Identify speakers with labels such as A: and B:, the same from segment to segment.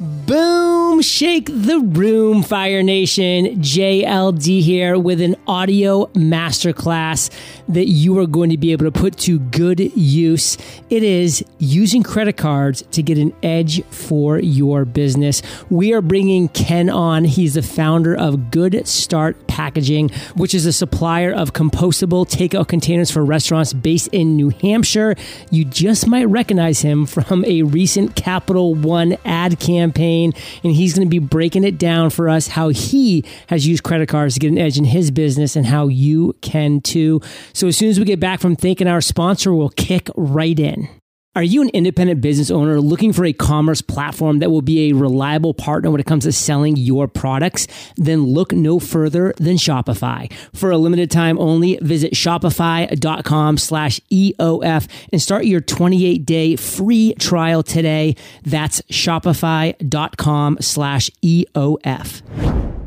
A: Boom! Shake the room, Fire Nation. JLD here with an audio masterclass that you are going to be able to put to good use. It is using credit cards to get an edge for your business. We are bringing Ken on. He's the founder of Good Start Packaging, which is a supplier of compostable takeout containers for restaurants based in New Hampshire. You just might recognize him from a recent Capital One ad campaign and he's going to be breaking it down for us how he has used credit cards to get an edge in his business and how you can too. So as soon as we get back from thanking our sponsor, we'll kick right in. Are you an independent business owner looking for a commerce platform that will be a reliable partner when it comes to selling your products? Then look no further than Shopify. For a limited time only, visit shopify.com slash EOF and start your 28 day free trial today. That's shopify.com slash EOF.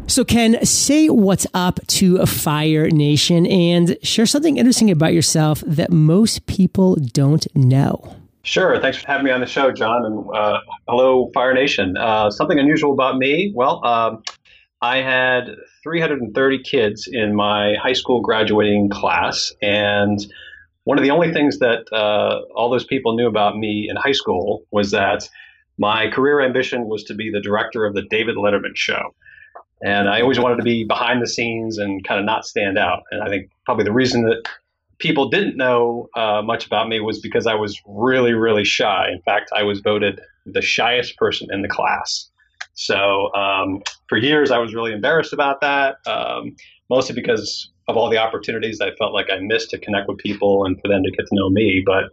A: So, Ken, say what's up to Fire Nation and share something interesting about yourself that most people don't know.
B: Sure. Thanks for having me on the show, John. And uh, hello, Fire Nation. Uh, something unusual about me. Well, um, I had 330 kids in my high school graduating class. And one of the only things that uh, all those people knew about me in high school was that my career ambition was to be the director of the David Letterman show. And I always wanted to be behind the scenes and kind of not stand out. And I think probably the reason that people didn't know uh, much about me was because I was really, really shy. In fact, I was voted the shyest person in the class. So um, for years, I was really embarrassed about that, um, mostly because of all the opportunities I felt like I missed to connect with people and for them to get to know me. But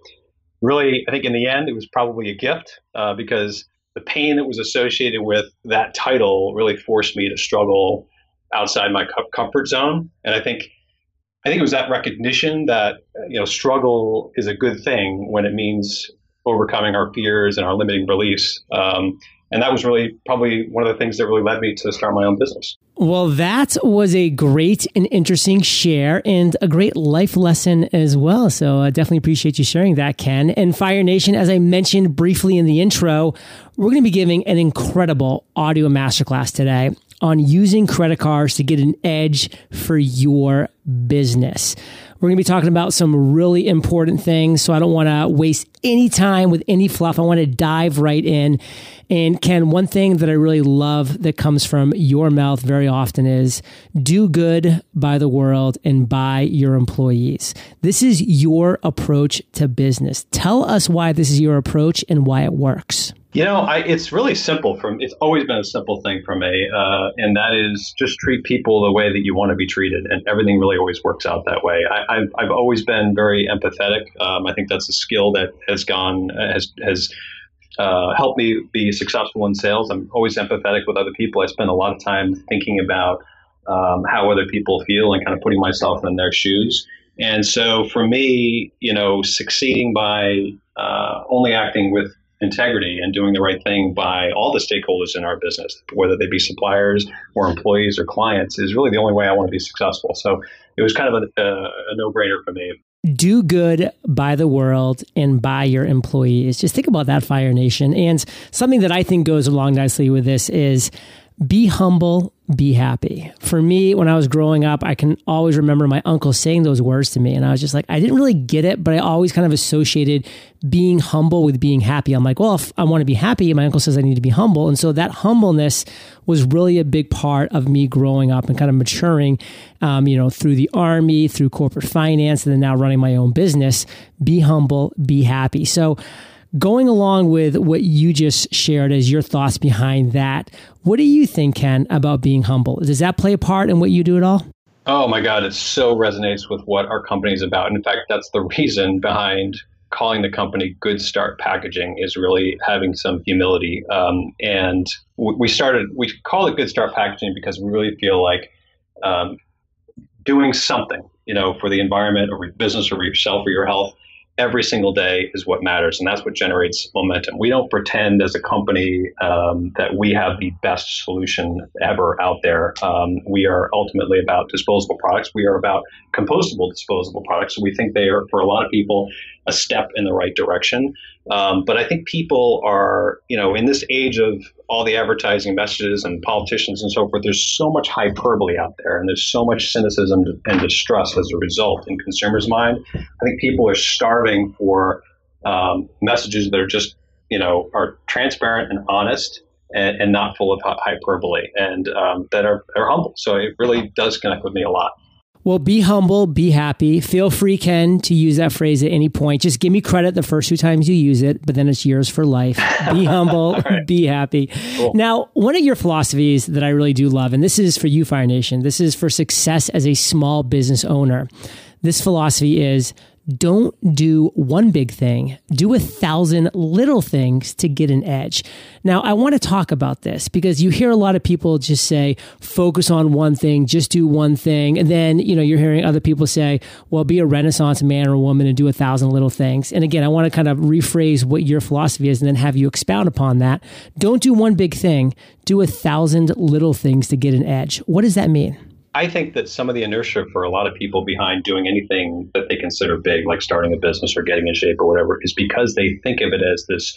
B: really, I think in the end, it was probably a gift uh, because the pain that was associated with that title really forced me to struggle outside my comfort zone. And I think I think it was that recognition that you know struggle is a good thing when it means overcoming our fears and our limiting beliefs. Um, and that was really probably one of the things that really led me to start my own business.
A: Well, that was a great and interesting share and a great life lesson as well. So I uh, definitely appreciate you sharing that, Ken. And Fire Nation, as I mentioned briefly in the intro, we're going to be giving an incredible audio masterclass today on using credit cards to get an edge for your business. We're going to be talking about some really important things. So I don't want to waste any time with any fluff. I want to dive right in. And Ken, one thing that I really love that comes from your mouth very often is do good by the world and by your employees. This is your approach to business. Tell us why this is your approach and why it works.
B: You know, I, it's really simple. From it's always been a simple thing for me, uh, and that is just treat people the way that you want to be treated, and everything really always works out that way. I, have I've always been very empathetic. Um, I think that's a skill that has gone has has uh, helped me be successful in sales. I'm always empathetic with other people. I spend a lot of time thinking about um, how other people feel and kind of putting myself in their shoes. And so for me, you know, succeeding by uh, only acting with integrity and doing the right thing by all the stakeholders in our business, whether they be suppliers or employees or clients, is really the only way I want to be successful. So it was kind of a, a, a no brainer for me.
A: Do good by the world and by your employees. Just think about that, Fire Nation. And something that I think goes along nicely with this is be humble be happy. For me, when I was growing up, I can always remember my uncle saying those words to me. And I was just like, I didn't really get it, but I always kind of associated being humble with being happy. I'm like, well, if I want to be happy, my uncle says I need to be humble. And so that humbleness was really a big part of me growing up and kind of maturing, um, you know, through the army, through corporate finance, and then now running my own business. Be humble, be happy. So, Going along with what you just shared as your thoughts behind that, what do you think, Ken, about being humble? Does that play a part in what you do at all?
B: Oh my God, it so resonates with what our company is about. In fact, that's the reason behind calling the company Good Start Packaging is really having some humility. Um, and we started, we call it Good Start Packaging because we really feel like um, doing something, you know, for the environment or your business or yourself or your health every single day is what matters, and that's what generates momentum. We don't pretend as a company um, that we have the best solution ever out there. Um, we are ultimately about disposable products. We are about compostable disposable products. We think they are, for a lot of people, a step in the right direction. Um, but I think people are, you know, in this age of all the advertising messages and politicians and so forth, there's so much hyperbole out there and there's so much cynicism and distrust as a result in consumers' mind. I think people are starving for um, messages that are just, you know, are transparent and honest and, and not full of hyperbole and um, that are, are humble. So it really does connect with me a lot.
A: Well, be humble, be happy. Feel free, Ken, to use that phrase at any point. Just give me credit the first two times you use it, but then it's yours for life. Be humble, right. be happy. Cool. Now, one of your philosophies that I really do love, and this is for you, Fire Nation, this is for success as a small business owner. This philosophy is don't do one big thing, do a thousand little things to get an edge. Now, I want to talk about this because you hear a lot of people just say, focus on one thing, just do one thing. And then, you know, you're hearing other people say, well, be a renaissance man or woman and do a thousand little things. And again, I want to kind of rephrase what your philosophy is and then have you expound upon that. Don't do one big thing, do a thousand little things to get an edge. What does that mean?
B: I think that some of the inertia for a lot of people behind doing anything that they consider big, like starting a business or getting in shape or whatever, is because they think of it as this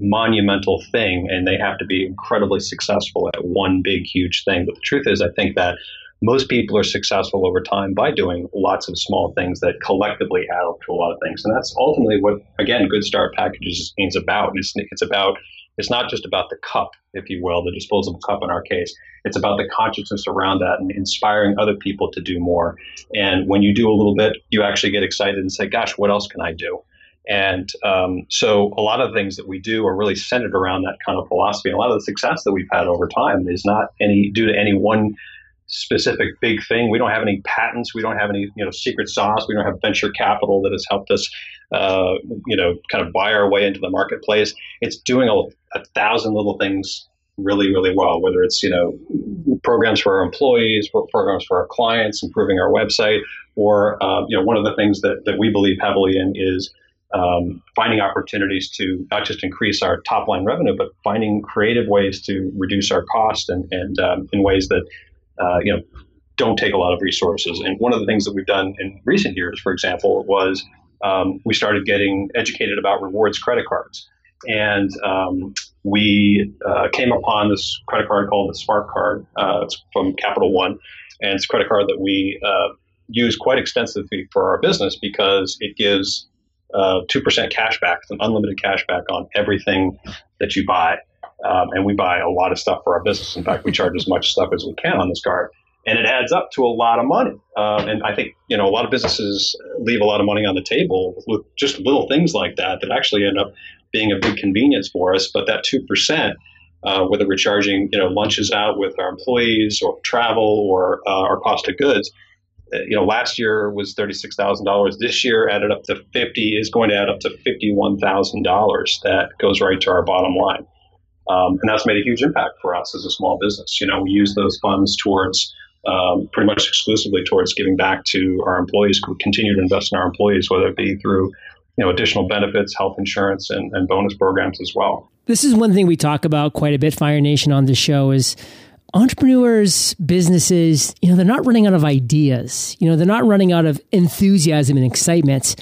B: monumental thing and they have to be incredibly successful at one big, huge thing. But the truth is, I think that most people are successful over time by doing lots of small things that collectively add up to a lot of things. And that's ultimately what, again, Good Start Packages is about. It's, it's about it's not just about the cup, if you will, the disposable cup in our case. It's about the consciousness around that and inspiring other people to do more. And when you do a little bit, you actually get excited and say, gosh, what else can I do? And um, so a lot of the things that we do are really centered around that kind of philosophy. A lot of the success that we've had over time is not any due to any one specific big thing. We don't have any patents. We don't have any you know secret sauce. We don't have venture capital that has helped us uh, you know kind of buy our way into the marketplace. It's doing a, a thousand little things really really well. Whether it's you know programs for our employees, programs for our clients, improving our website, or uh, you know one of the things that that we believe heavily in is um, finding opportunities to not just increase our top line revenue, but finding creative ways to reduce our cost and, and um, in ways that uh, you know, don't take a lot of resources. And one of the things that we've done in recent years, for example, was um, we started getting educated about rewards credit cards. And um, we uh, came upon this credit card called the Spark Card. Uh, it's from Capital One. And it's a credit card that we uh, use quite extensively for our business because it gives uh, 2% cash back, it's an unlimited cash back on everything that you buy. Um, and we buy a lot of stuff for our business. In fact, we charge as much stuff as we can on this card. And it adds up to a lot of money. Um, and I think, you know, a lot of businesses leave a lot of money on the table with just little things like that that actually end up being a big convenience for us. But that 2%, uh, whether we're charging, you know, lunches out with our employees or travel or uh, our cost of goods, uh, you know, last year was thirty-six thousand dollars. This year, added up to fifty, is going to add up to fifty-one thousand dollars. That goes right to our bottom line. Um, and that's made a huge impact for us as a small business. You know, we use those funds towards um, pretty much exclusively towards giving back to our employees. Continue to invest in our employees, whether it be through you know additional benefits, health insurance, and, and bonus programs as well.
A: This is one thing we talk about quite a bit, Fire Nation, on the show is entrepreneurs, businesses, you know, they're not running out of ideas. You know, they're not running out of enthusiasm and excitement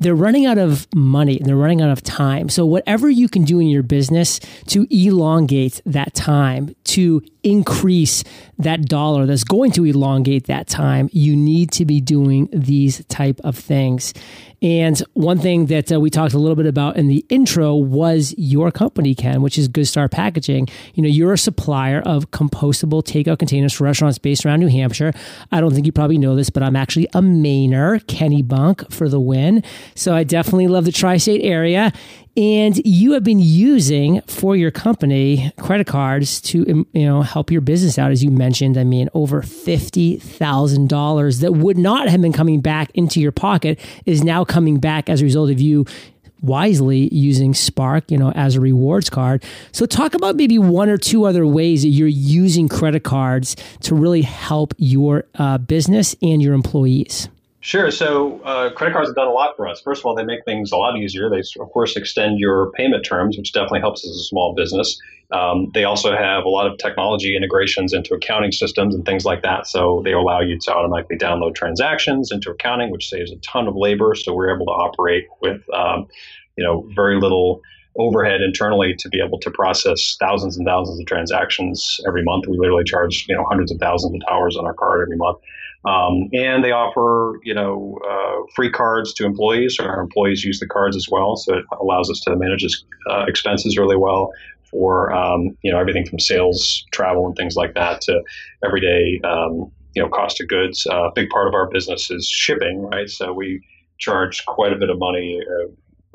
A: they're running out of money and they're running out of time. So, whatever you can do in your business to elongate that time, to increase that dollar that's going to elongate that time, you need to be doing these type of things. And one thing that uh, we talked a little bit about in the intro was your company, Ken, which is Good Start Packaging. You know, you're a supplier of compostable takeout containers for restaurants based around New Hampshire. I don't think you probably know this, but I'm actually a Mainer, Kennebunk for the win. So I definitely love the tri state area. And you have been using for your company credit cards to um, you know help your business out, as you mentioned. I mean, over fifty thousand dollars that would not have been coming back into your pocket is now coming back as a result of you wisely using Spark, you know, as a rewards card. So talk about maybe one or two other ways that you're using credit cards to really help your uh, business and your employees.
B: Sure. So uh, credit cards have done a lot for us. First of all, they make things a lot easier. They, of course, extend your payment terms, which definitely helps as a small business. Um, they also have a lot of technology integrations into accounting systems and things like that. So they allow you to automatically download transactions into accounting, which saves a ton of labor. So we're able to operate with um, you know, very little overhead internally to be able to process thousands and thousands of transactions every month. We literally charge you know hundreds of thousands of dollars on our card every month. Um, and they offer, you know, uh, free cards to employees, so our employees use the cards as well. So it allows us to manage uh, expenses really well for, um, you know, everything from sales, travel, and things like that to everyday, um, you know, cost of goods. Uh, a big part of our business is shipping, right? So we charge quite a bit of money, uh,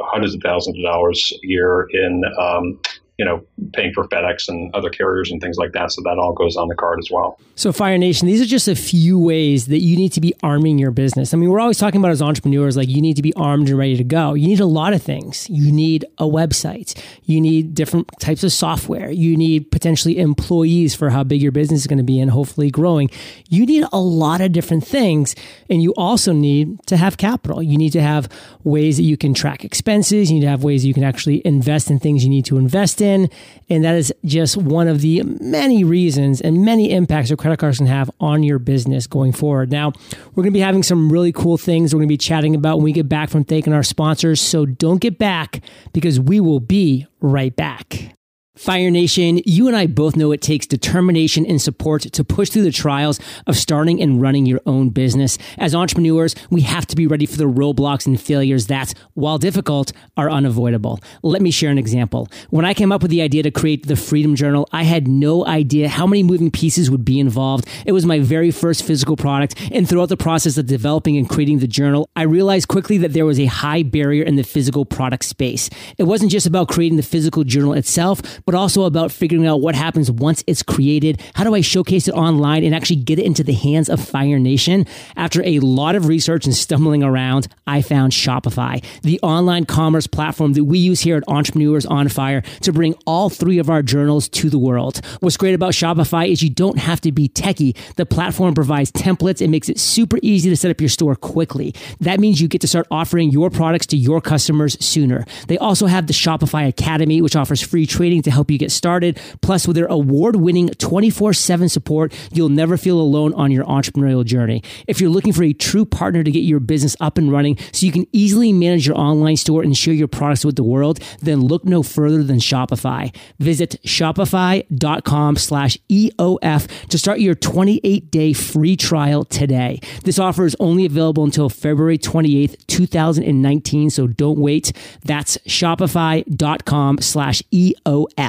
B: hundreds of thousands of dollars a year in um, you know, paying for FedEx and other carriers and things like that. So that all goes on the card as well.
A: So, Fire Nation, these are just a few ways that you need to be arming your business. I mean, we're always talking about as entrepreneurs, like you need to be armed and ready to go. You need a lot of things. You need a website. You need different types of software. You need potentially employees for how big your business is going to be and hopefully growing. You need a lot of different things. And you also need to have capital. You need to have ways that you can track expenses. You need to have ways you can actually invest in things you need to invest in. And that is just one of the many reasons and many impacts that credit cards can have on your business going forward. Now, we're going to be having some really cool things we're going to be chatting about when we get back from thanking our sponsors. So don't get back because we will be right back. Fire Nation, you and I both know it takes determination and support to push through the trials of starting and running your own business. As entrepreneurs, we have to be ready for the roadblocks and failures that, while difficult, are unavoidable. Let me share an example. When I came up with the idea to create the Freedom Journal, I had no idea how many moving pieces would be involved. It was my very first physical product, and throughout the process of developing and creating the journal, I realized quickly that there was a high barrier in the physical product space. It wasn't just about creating the physical journal itself, but also about figuring out what happens once it's created. How do I showcase it online and actually get it into the hands of Fire Nation? After a lot of research and stumbling around, I found Shopify, the online commerce platform that we use here at Entrepreneurs on Fire to bring all three of our journals to the world. What's great about Shopify is you don't have to be techie. The platform provides templates. and makes it super easy to set up your store quickly. That means you get to start offering your products to your customers sooner. They also have the Shopify Academy, which offers free training to help you get started. Plus, with their award winning 24 7 support, you'll never feel alone on your entrepreneurial journey. If you're looking for a true partner to get your business up and running so you can easily manage your online store and share your products with the world, then look no further than Shopify. Visit shopify.com slash EOF to start your 28 day free trial today. This offer is only available until February 28th, 2019, so don't wait. That's shopify.com slash EOF.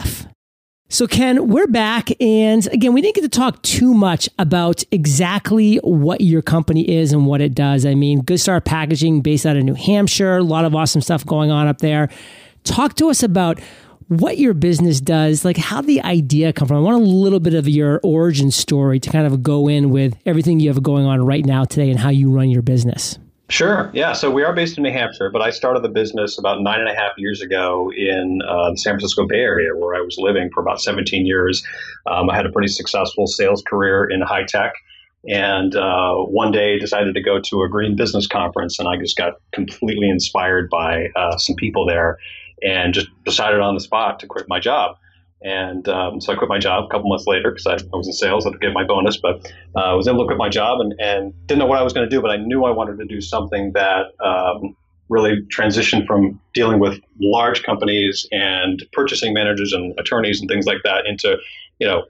A: So, Ken, we're back. And again, we didn't get to talk too much about exactly what your company is and what it does. I mean, Good Start Packaging, based out of New Hampshire, a lot of awesome stuff going on up there. Talk to us about what your business does, like how the idea come from. I want a little bit of your origin story to kind of go in with everything you have going on right now today and how you run your business.
B: Sure. Yeah. So we are based in New Hampshire, but I started the business about nine and a half years ago in uh, the San Francisco Bay Area, where I was living for about 17 years. Um, I had a pretty successful sales career in high tech. And uh, one day decided to go to a green business conference, and I just got completely inspired by uh, some people there, and just decided on the spot to quit my job. And um, so I quit my job a couple months later because I, I, was in sales. I to get my bonus, but uh, I was able to quit my job and, and didn't know what I was going to do. But I knew I wanted to do something that um, really transitioned from dealing with large companies and purchasing managers and attorneys and things like that into, you know,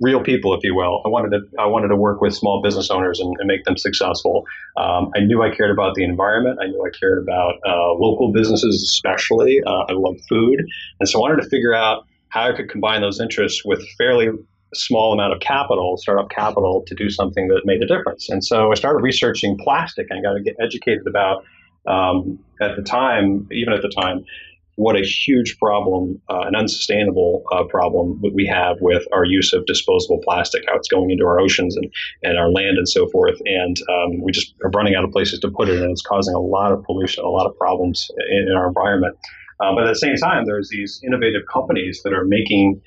B: real people, if you will. I wanted to I wanted to work with small business owners and, and make them successful. Um, I knew I cared about the environment. I knew I cared about uh, local businesses, especially. Uh, I love food, and so I wanted to figure out how I could combine those interests with fairly small amount of capital, startup capital, to do something that made a difference. And so I started researching plastic and got to get educated about, um, at the time, even at the time, what a huge problem, uh, an unsustainable uh, problem that we have with our use of disposable plastic, how it's going into our oceans and, and our land and so forth. And um, we just are running out of places to put it, and it's causing a lot of pollution, a lot of problems in, in our environment. Uh, but at the same time, there's these innovative companies that are making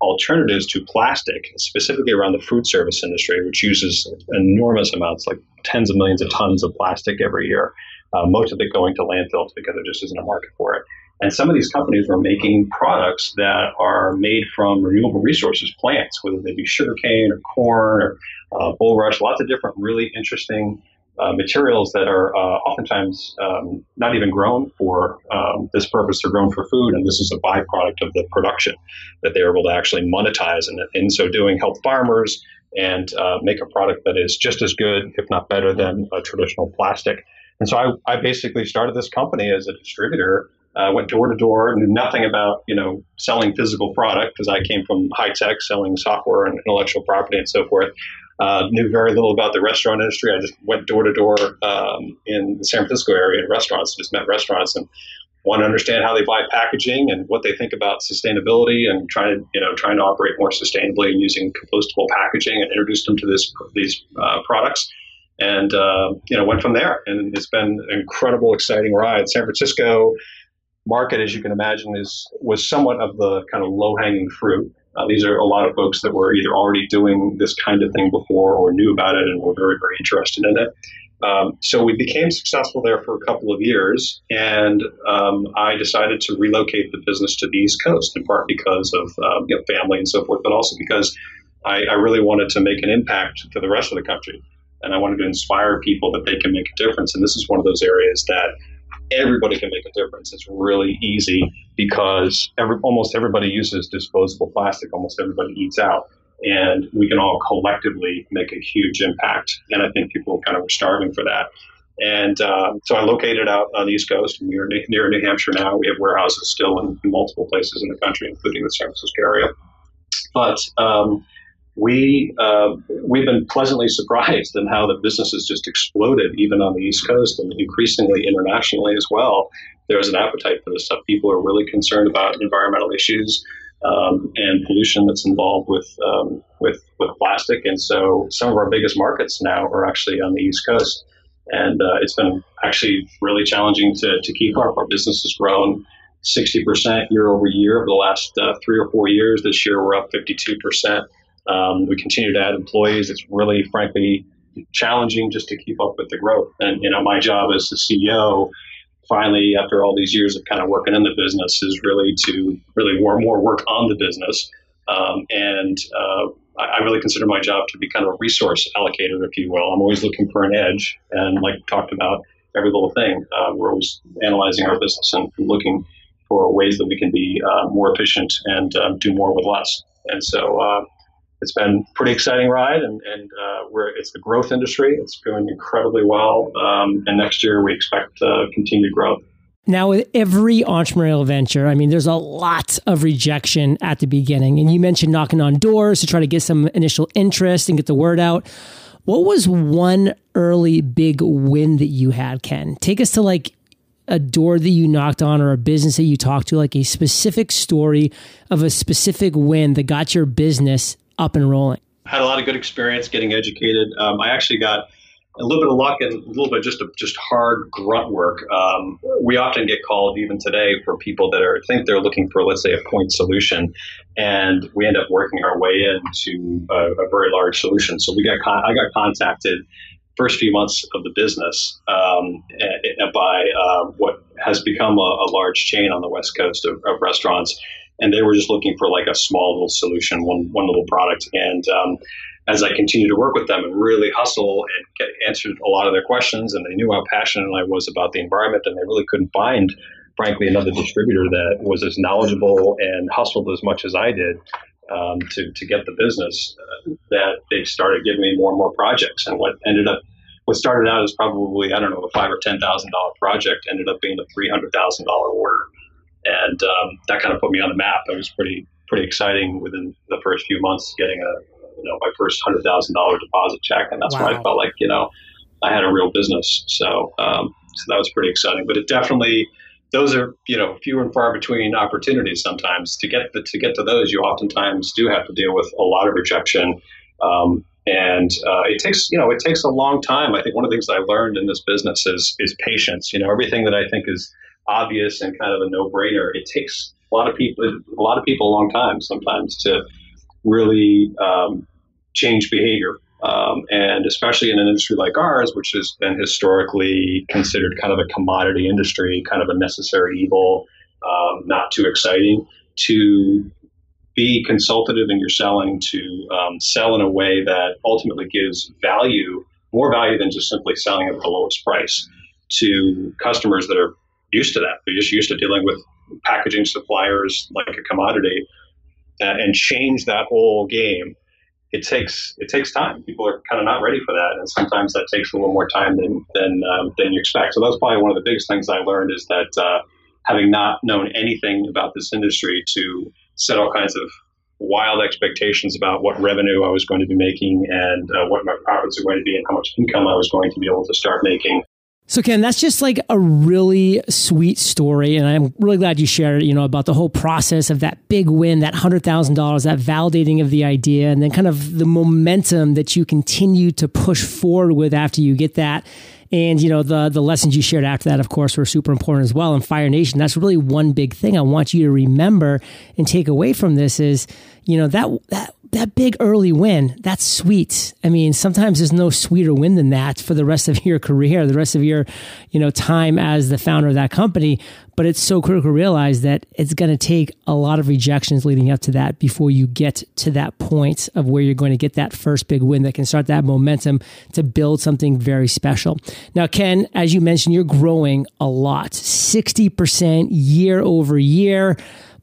B: alternatives to plastic, specifically around the food service industry, which uses enormous amounts, like tens of millions of tons of plastic every year. Uh, most of it going to landfills because there just isn't a market for it. And some of these companies were making products that are made from renewable resources, plants, whether they be sugarcane or corn or uh, bulrush, lots of different really interesting uh, materials that are uh, oftentimes um, not even grown for um, this purpose. They're grown for food, and this is a byproduct of the production that they're able to actually monetize, and in so doing, help farmers and uh, make a product that is just as good, if not better, than a traditional plastic. And so I, I basically started this company as a distributor. Uh, went door to door, knew nothing about you know selling physical product because I came from high tech, selling software and intellectual property and so forth. Uh, knew very little about the restaurant industry. I just went door to door um, in the San Francisco area in restaurants, just met restaurants and want to understand how they buy packaging and what they think about sustainability and trying to you know trying to operate more sustainably using compostable packaging and introduced them to this these uh, products. And uh, you know went from there. And it's been an incredible exciting ride. San francisco market as you can imagine is was somewhat of the kind of low hanging fruit uh, these are a lot of folks that were either already doing this kind of thing before or knew about it and were very very interested in it um, so we became successful there for a couple of years, and um, I decided to relocate the business to the East Coast, in part because of um, you know, family and so forth, but also because I, I, really wanted to make an impact for the rest of the country, and I wanted to inspire people that they can make a difference. And this is one of those areas that everybody can make a difference. It's really easy because every, almost everybody uses disposable plastic. Almost everybody eats out and we can all collectively make a huge impact. And I think people kind of were starving for that. And uh, so I located out on the East Coast near, near New Hampshire now. We have warehouses still in, in multiple places in the country, including the San Francisco area. But um, we uh, we've been pleasantly surprised in how the business has just exploded, even on the East Coast and increasingly internationally as well. There's an appetite for this stuff. People are really concerned about environmental issues um, and pollution that's involved with um, with with plastic. And so some of our biggest markets now are actually on the East Coast, and uh, it's been actually really challenging to to keep up. Our business has grown. 60% year over year over the last uh, three or four years. This year, we're up 52%. Um, we continue to add employees. It's really, frankly, challenging just to keep up with the growth. And you know, my job as the CEO finally, after all these years of kind of working in the business, is really to really more more work on the business. Um, and uh, I, really consider my job to be kind of a resource allocator, if you will. I'm always looking for an edge, and like talked about every little thing, uh, we're always analyzing our business and, looking for ways that we can be uh, more efficient and uh, do more with less. And so uh, it's been a pretty exciting ride, and, and uh, we're, it's the growth industry. It's going incredibly well, um, and next year we expect uh, continued growth.
A: Now, with every entrepreneurial venture, I mean, there's a lot of rejection at the beginning. And you mentioned knocking on doors to try to get some initial interest and get the word out. What was one early big win that you had, Ken? Take us to like a door that you knocked on or a business that you talked to, like a specific story of a specific win that got your business up and rolling?
B: Had a lot of good experience getting educated. Um, I actually got a little bit of luck and a little bit just just hard grunt work. Um, we often get called even today for people that are think they're looking for let's say a point solution, and we end up working our way into a, a very large solution. So we got con- I got contacted first few months of the business um, by uh, what has become a, a, large chain on the west coast of, of restaurants and they were just looking for like a small little solution, one one little product. And um, as I continued to work with them and really hustle and get answered a lot of their questions, and they knew how passionate I was about the environment, and they really couldn't find, frankly, another distributor that was as knowledgeable and hustled as much as I did. Um, to, to get the business, uh, that they started giving me more and more projects. And what ended up what started out as probably I don't know a five or ten thousand dollar project ended up being a three hundred thousand dollar order and um, that kind of put me on the map. It was pretty pretty exciting within the first few months getting a you know my first hundred thousand dollar deposit check, and that's wow. when I felt like you know I had a real business. So um, so that was pretty exciting. But it definitely those are you know few and far between opportunities sometimes to get the, to get to those you oftentimes do have to deal with a lot of rejection um, and uh, it takes you know it takes a long time i think one of the things i learned in this business is is patience you know everything that i think is obvious and kind of a no-brainer. It takes a lot of people a lot of people a long time sometimes to really um, change behavior. Um, and especially in an industry like ours, which has been historically considered kind of a commodity industry, kind of a necessary evil, um, not too exciting, to be consultative in your selling, to um, sell in a way that ultimately gives value more value than just simply selling at the lowest price to customers that are used to that. They're just used to dealing with packaging suppliers like a commodity uh, and change that whole game. It takes it takes time. People are kind of not ready for that, and sometimes that takes a little more time than than um, than you expect. So that's probably one of the biggest things I learned is that uh, having not known anything about this industry to set all kinds of wild expectations about what revenue I was going to be making and uh, what my profits are going to be and how much income I was going to be able to start making.
A: So Ken, that's just like a really sweet story, and I'm really glad you shared it. You know about the whole process of that big win, that hundred thousand dollars, that validating of the idea, and then kind of the momentum that you continue to push forward with after you get that. And you know the the lessons you shared after that, of course, were super important as well. And Fire Nation, that's really one big thing I want you to remember and take away from this is, you know that that that big early win, that's sweet. I mean, sometimes there's no sweeter win than that for the rest of your career, the rest of your, you know, time as the founder of that company. But it's so critical to realize that it's going to take a lot of rejections leading up to that before you get to that point of where you're going to get that first big win that can start that momentum to build something very special. Now, Ken, as you mentioned, you're growing a lot, 60% year over year.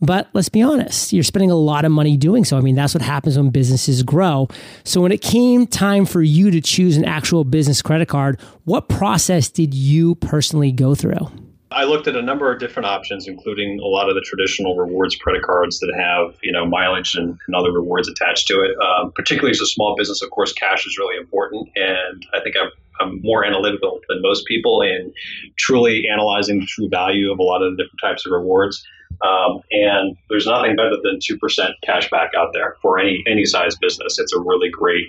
A: But let's be honest, you're spending a lot of money doing so. I mean, that's what happens when businesses grow. So when it came time for you to choose an actual business credit card, what process did you personally go through?
B: I looked at a number of different options, including a lot of the traditional rewards credit cards that have, you know, mileage and, and other rewards attached to it. Um, particularly as a small business, of course, cash is really important, and I think I'm, I'm more analytical than most people in truly analyzing the true value of a lot of the different types of rewards. Um, and there's nothing better than 2% cash back out there for any, any size business. It's a really great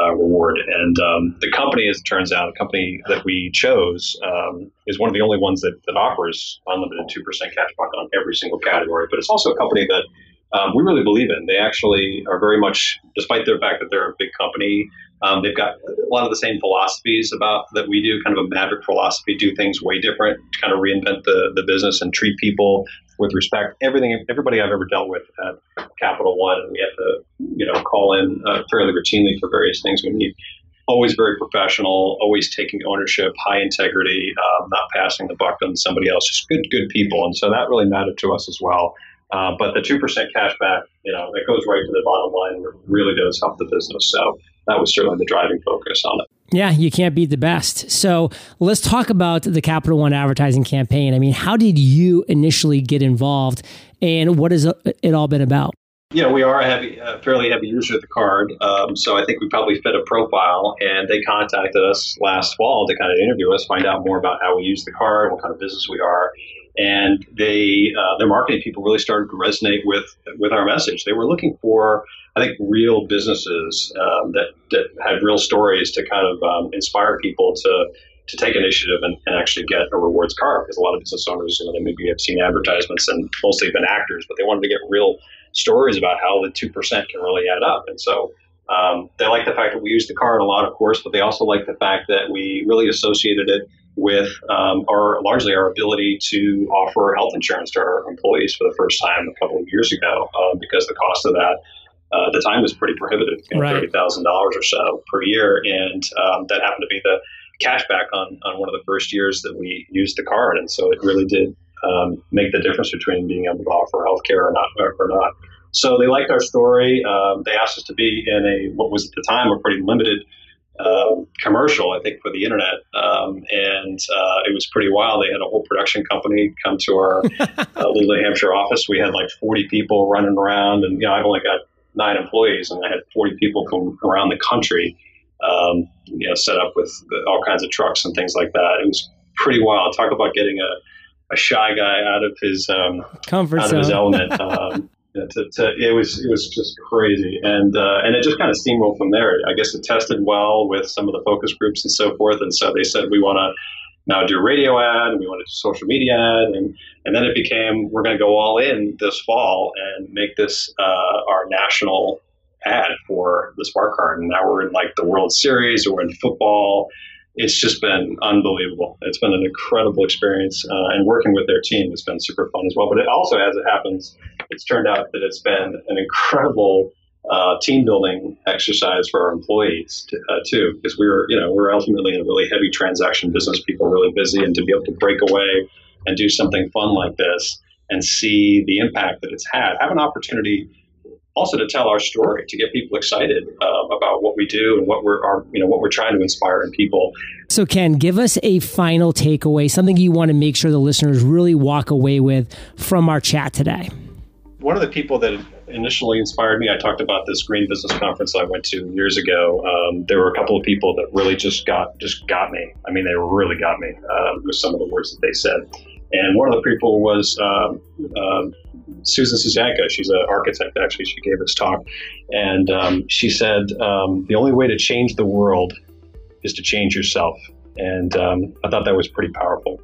B: uh, reward. And um, the company, as it turns out, the company that we chose um, is one of the only ones that, that offers unlimited 2% cash back on every single category. But it's also a company that um, we really believe in. They actually are very much, despite the fact that they're a big company, um, they've got a lot of the same philosophies about that we do, kind of a maverick philosophy, do things way different, kind of reinvent the, the business and treat people with respect. Everything, everybody I've ever dealt with at Capital One, we have to, you know, call in uh, fairly routinely for various things we need. Always very professional, always taking ownership, high integrity, um, not passing the buck on somebody else. Just good, good people, and so that really mattered to us as well. Uh, but the two percent cash back, you know, it goes right to the bottom line it really does help the business. So that was certainly the driving focus on it.
A: Yeah, you can't beat the best. So let's talk about the Capital One advertising campaign. I mean, how did you initially get involved and what has it all been about?
B: Yeah, we are a heavy, a fairly heavy user of the card. Um, so I think we probably fit a profile, and they contacted us last fall to kind of interview us, find out more about how we use the card, what kind of business we are. And they, uh, their marketing people really started to resonate with with our message. They were looking for I think real businesses um, that that had real stories to kind of um, inspire people to to take initiative and, and, actually get a rewards card because a lot of business owners, you know, they maybe have seen advertisements and mostly been actors, but they wanted to get real stories about how the two percent can really add up. And so um, they like the fact that we use the card a lot, of course, but they also like the fact that we really associated it with um, our largely our ability to offer health insurance to our employees for the first time a couple of years ago, uh, because the cost of that uh, at the time was pretty prohibitive, you know, right. thirty thousand dollars or so per year, and um, that happened to be the cash back on on one of the first years that we used the card, and so it really did um, make the difference between being able to offer health care or not or not. So they liked our story. Um, they asked us to be in a what was at the time a pretty limited um, commercial, I think, for the internet, um, and uh, it was pretty wild. They had a whole production company come to our uh, Little Hampshire office. We had like 40 people running around, and you know, I've only got nine employees, and I had 40 people from around the country, um, you know, set up with all kinds of trucks and things like that. It was pretty wild. Talk about getting a, a shy guy out of his um,
A: comfort
B: out
A: zone.
B: of his element. Um, to, to, it was it was just crazy, and uh, and it just kind of steamrolled from there. I guess it tested well with some of the focus groups and so forth, and so they said we want to now do a radio ad and we want to do social media ad and and then it became we're going to go all in this fall and make this uh, our national ad for the Spark Card. And now we're in like the World Series, or in football. It's just been unbelievable. It's been an incredible experience, uh, and working with their team has been super fun as well. But it also, as it happens, it's turned out that it's been an incredible uh, team building exercise for our employees to, uh, too, because we were, you know, we are ultimately in a really heavy transaction business. People are really busy, and to be able to break away and do something fun like this and see the impact that it's had, have an opportunity also to tell our story, to get people excited uh, about what we do and what we're, our, you know, what we're trying to inspire in people.
A: So, Ken, give us a final takeaway, something you want to make sure the listeners really walk away with from our chat today.
B: One of the people that initially inspired me, I talked about this green business conference I went to years ago. Um, there were a couple of people that really just got just got me. I mean, they really got me uh, with some of the words that they said. And one of the people was um, um, Susan Susanka. She's an architect, actually. She gave this talk. And um, she said, um, the only way to change the world is to change yourself. And um, I thought that was pretty powerful.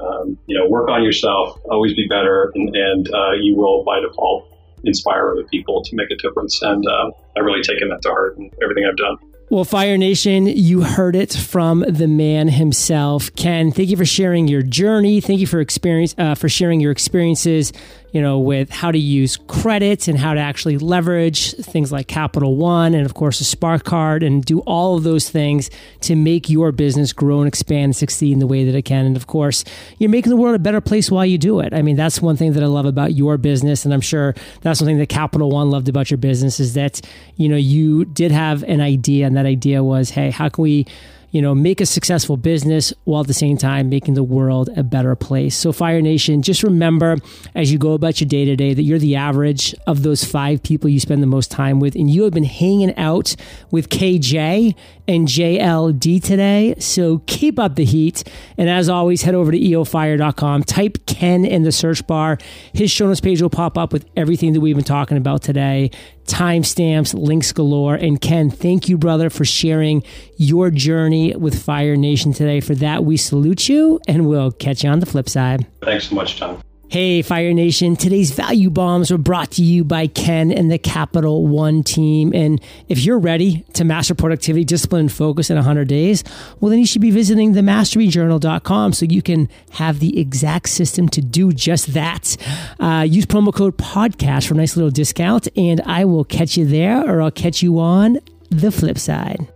B: Um, you know, work on yourself, always be better, and, and uh, you will, by default, inspire other people to make a difference. And uh, I've really taken that to heart in everything I've done.
A: Well, Fire Nation, you heard it from the man himself, Ken. Thank you for sharing your journey. Thank you for experience uh, for sharing your experiences you know, with how to use credits and how to actually leverage things like Capital One and, of course, a Spark card and do all of those things to make your business grow and expand and succeed in the way that it can. And, of course, you're making the world a better place while you do it. I mean, that's one thing that I love about your business. And I'm sure that's one thing that Capital One loved about your business is that, you know, you did have an idea, and that idea was, hey, how can we you know, make a successful business while at the same time making the world a better place. So, Fire Nation, just remember as you go about your day to day that you're the average of those five people you spend the most time with. And you have been hanging out with KJ and JLD today. So, keep up the heat. And as always, head over to eofire.com, type Ken in the search bar. His show notes page will pop up with everything that we've been talking about today timestamps, links galore. And Ken, thank you, brother, for sharing your journey with Fire Nation today. For that, we salute you and we'll catch you on the flip side.
B: Thanks so much, Tom.
A: Hey, Fire Nation. Today's value bombs were brought to you by Ken and the Capital One team. And if you're ready to master productivity, discipline, and focus in 100 days, well, then you should be visiting themasteryjournal.com so you can have the exact system to do just that. Uh, use promo code podcast for a nice little discount, and I will catch you there or I'll catch you on the flip side.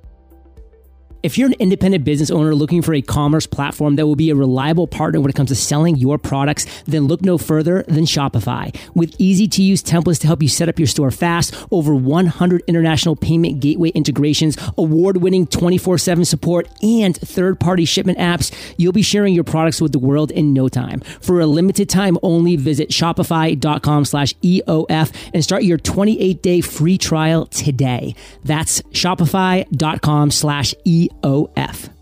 A: If you're an independent business owner looking for a commerce platform that will be a reliable partner when it comes to selling your products, then look no further than Shopify. With easy to use templates to help you set up your store fast, over 100 international payment gateway integrations, award winning 24 7 support, and third party shipment apps, you'll be sharing your products with the world in no time. For a limited time only, visit shopify.com slash EOF and start your 28 day free trial today. That's shopify.com slash EOF. OF.